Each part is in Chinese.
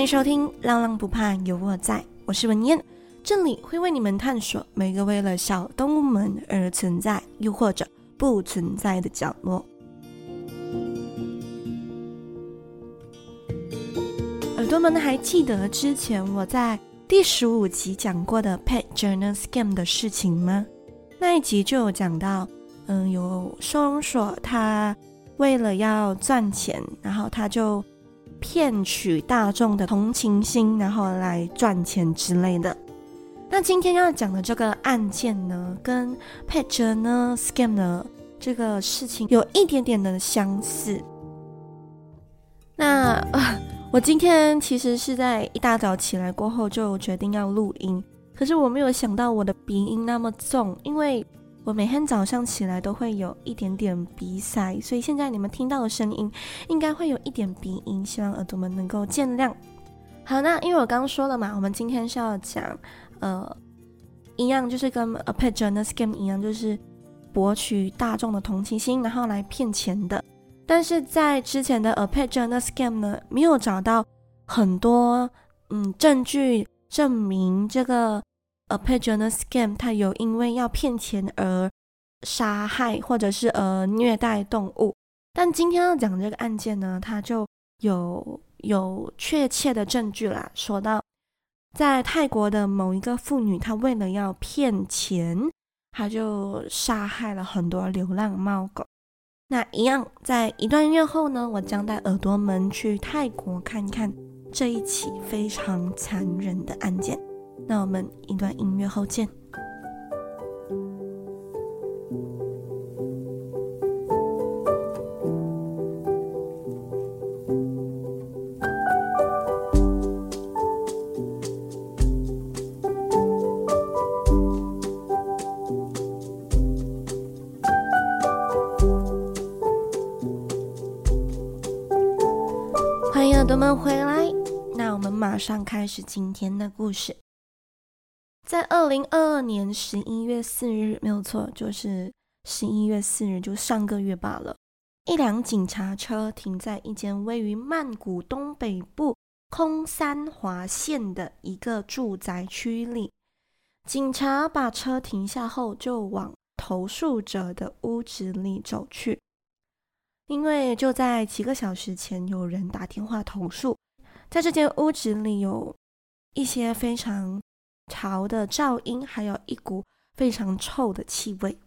欢迎收听《浪浪不怕有我在》，我是文燕，这里会为你们探索每个为了小动物们而存在，又或者不存在的角落。耳朵们还记得之前我在第十五集讲过的 Pet Journal Scam 的事情吗？那一集就有讲到，嗯，有收容所，他为了要赚钱，然后他就骗取大众的同情心，然后来赚钱之类的。那今天要讲的这个案件呢，跟 Pet Journal Scam 的这个事情有一点点的相似。那，我今天其实是在一大早起来过后就决定要录音，可是我没有想到我的鼻音那么重，因为。我每天早上起来都会有一点点鼻塞，所以现在你们听到的声音应该会有一点鼻音，希望耳朵们能够见谅。好，那因为我刚刚说了嘛，我们今天是要讲，呃，一样就是跟 A Pet Journal Scam 一样，就是博取大众的同情心，然后来骗钱的。但是在之前的 A Pet Journal Scam 呢，没有找到很多嗯证据证明这个。Ap pajona Scam，他有因为要骗钱而杀害或者是呃虐待动物，但今天要讲这个案件呢，他就有有确切的证据啦，说到在泰国的某一个妇女，她为了要骗钱，她就杀害了很多流浪猫狗。那一样，在一段月后呢，我将带耳朵们去泰国看看这一起非常残忍的案件。那我们一段音乐后见。欢迎耳朵们回来，那我们马上开始今天的故事。在二零二二年十一月四日，没有错，就是十一月四日，就上个月罢了。一辆警察车停在一间位于曼谷东北部空三华县的一个住宅区里。警察把车停下后，就往投诉者的屋子里走去，因为就在几个小时前，有人打电话投诉，在这间屋子里有一些非常。潮的噪音，还有一股非常臭的气味。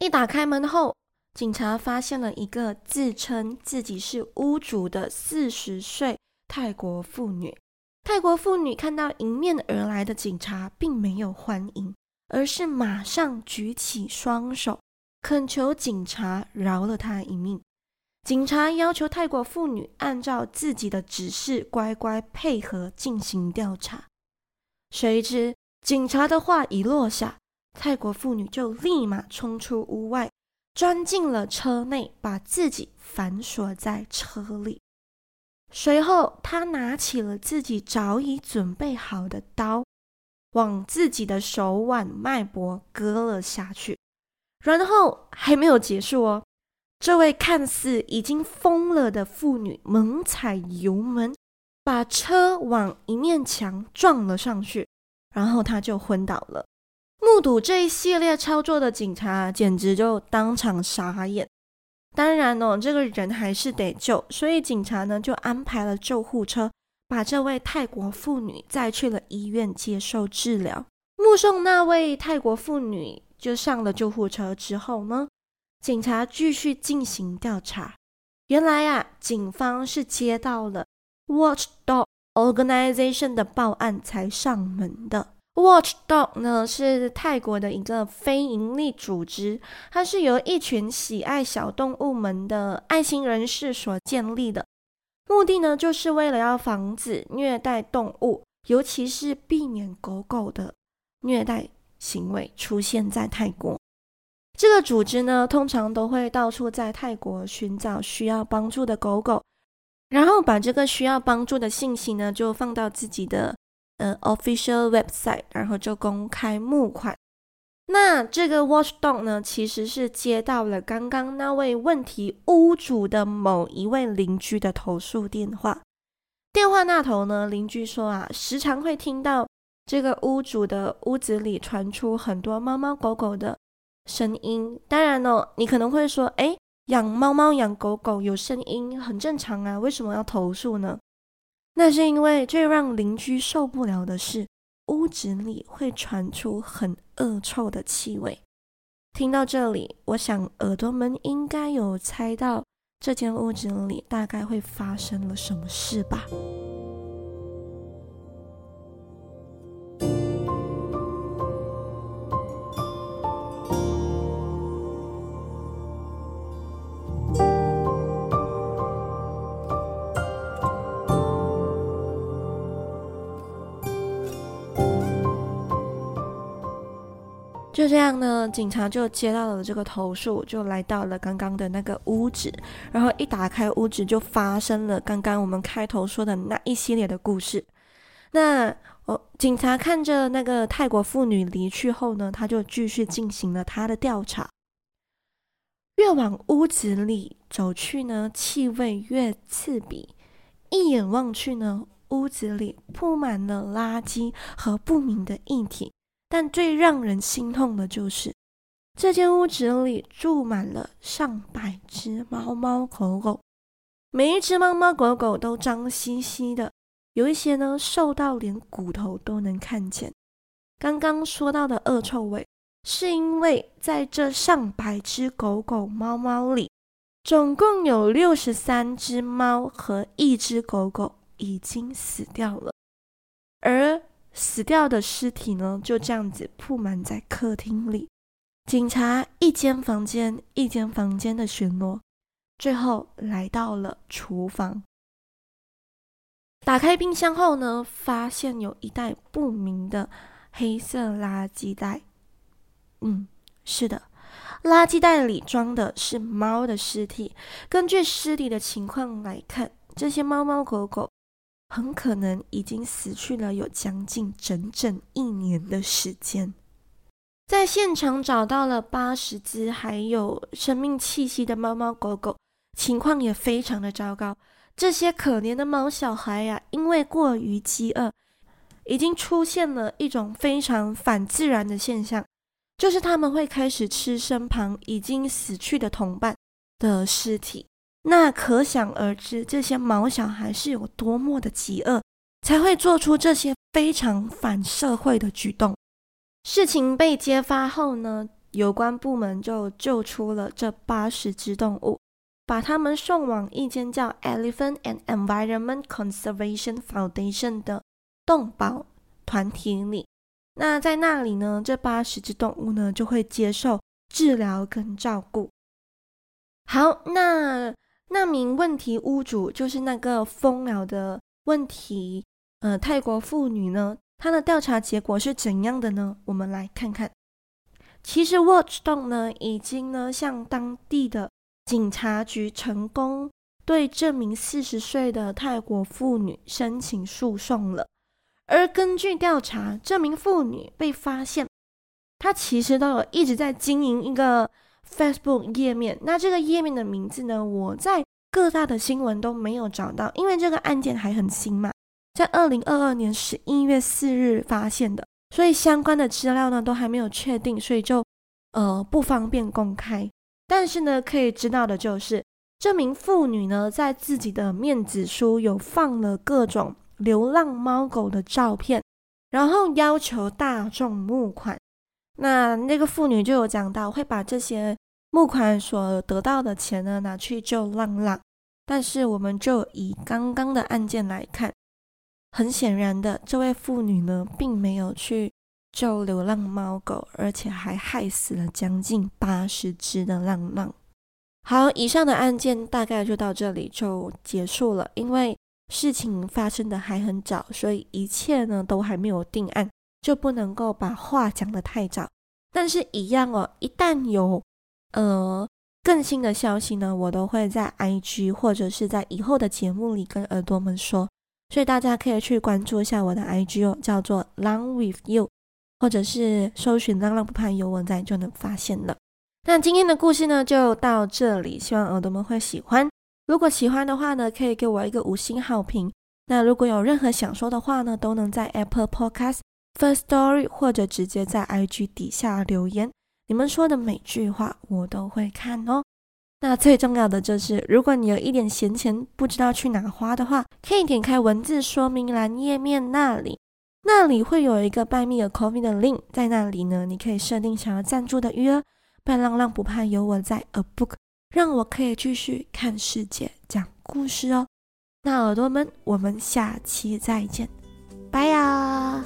一打开门后，警察发现了一个自称自己是屋主的四十岁泰国妇女。泰国妇女看到迎面而来的警察，并没有欢迎，而是马上举起双手，恳求警察饶了她一命。警察要求泰国妇女按照自己的指示，乖乖配合进行调查。谁知警察的话一落下，泰国妇女就立马冲出屋外，钻进了车内，把自己反锁在车里。随后，她拿起了自己早已准备好的刀，往自己的手腕脉搏割了下去。然后还没有结束哦，这位看似已经疯了的妇女猛踩油门。把车往一面墙撞了上去，然后他就昏倒了。目睹这一系列操作的警察简直就当场傻眼。当然哦，这个人还是得救，所以警察呢就安排了救护车，把这位泰国妇女载去了医院接受治疗。目送那位泰国妇女就上了救护车之后呢，警察继续进行调查。原来啊，警方是接到了。Watchdog Organization 的报案才上门的。Watchdog 呢是泰国的一个非营利组织，它是由一群喜爱小动物们的爱心人士所建立的。目的呢就是为了要防止虐待动物，尤其是避免狗狗的虐待行为出现在泰国。这个组织呢通常都会到处在泰国寻找需要帮助的狗狗。然后把这个需要帮助的信息呢，就放到自己的呃 official website，然后就公开募款。那这个 Watchdog 呢，其实是接到了刚刚那位问题屋主的某一位邻居的投诉电话。电话那头呢，邻居说啊，时常会听到这个屋主的屋子里传出很多猫猫狗狗的声音。当然哦，你可能会说，诶，养猫猫养狗狗有声音很正常啊，为什么要投诉呢？那是因为最让邻居受不了的是，屋子里会传出很恶臭的气味。听到这里，我想耳朵们应该有猜到。这间屋子里大概会发生了什么事吧？就这样呢，警察就接到了这个投诉，就来到了刚刚的那个屋子，然后一打开屋子，就发生了刚刚我们开头说的那一系列的故事。那哦，警察看着那个泰国妇女离去后呢，他就继续进行了他的调查。越往屋子里走去呢，气味越刺鼻，一眼望去呢，屋子里铺满了垃圾和不明的液体。但最让人心痛的就是，这间屋子里住满了上百只猫猫狗狗，每一只猫猫狗狗都脏兮兮的，有一些呢瘦到连骨头都能看见。刚刚说到的恶臭味，是因为在这上百只狗狗猫猫里，总共有六十三只猫和一只狗狗已经死掉了，而。死掉的尸体呢，就这样子铺满在客厅里。警察一间房间一间房间的巡逻，最后来到了厨房。打开冰箱后呢，发现有一袋不明的黑色垃圾袋。嗯，是的，垃圾袋里装的是猫的尸体。根据尸体的情况来看，这些猫猫狗狗。很可能已经死去了，有将近整整一年的时间。在现场找到了八十只还有生命气息的猫猫狗狗，情况也非常的糟糕。这些可怜的猫小孩呀、因为过于饥饿，已经出现了一种非常反自然的现象，就是他们会开始吃身旁已经死去的同伴的尸体。那可想而知，这些毛小孩是有多么的饥饿，才会做出这些非常反社会的举动。事情被揭发后呢，有关部门就救出了这八十只动物，把他们送往一间叫 Elephant and Environment Conservation Foundation 的动保团体里。那在那里呢，这八十只动物呢就会接受治疗跟照顾。好，那。那名问题屋主就是那个疯了的问题，呃，泰国妇女呢，她的调查结果是怎样的呢？我们来看看。其实 Watchdog 呢，已经呢向当地的警察局成功对这名四十岁的泰国妇女申请诉讼了。而根据调查，这名妇女被发现，她其实都有一直在经营一个。Facebook 页面，那这个页面的名字呢，我在各大的新闻都没有找到，因为这个案件还很新嘛，在二零二二年十一月四日发现的，所以相关的资料呢都还没有确定，所以就呃不方便公开。但是呢，可以知道的就是，这名妇女呢在自己的面子书有放了各种流浪猫狗的照片，然后要求大众募款。那那个妇女就有讲到，会把这些募款所得到的钱呢拿去救浪浪。但是我们就以刚刚的案件来看，很显然的，这位妇女呢并没有去救流浪猫狗，而且还害死了将近八十只的浪浪。好，以上的案件大概就到这里就结束了，因为事情发生的还很早，所以一切呢都还没有定案。就不能够把话讲得太早，但是，一样哦，一旦有呃更新的消息呢，我都会在 IG 或者是在以后的节目里跟耳朵们说，所以大家可以去关注一下我的 IG 哦，叫做 Long with you，或者是搜寻“浪浪不怕有我在”就能发现了。那今天的故事呢就到这里，希望耳朵们会喜欢。如果喜欢的话呢，可以给我一个五星好评。那如果有任何想说的话呢，都能在 Apple Podcast、First Story 或者直接在 IG 底下留言。你们说的每句话我都会看哦。那最重要的就是，如果你有一点闲钱不知道去哪花的话，可以点开文字说明栏页面那里，那里会有一个 Buy Me a Coffee 的 link，在那里呢，你可以设定想要赞助的余额。半浪浪不怕有我在，A Book 让我可以继续看世界、讲故事哦。那耳朵们，我们下期再见，拜呀！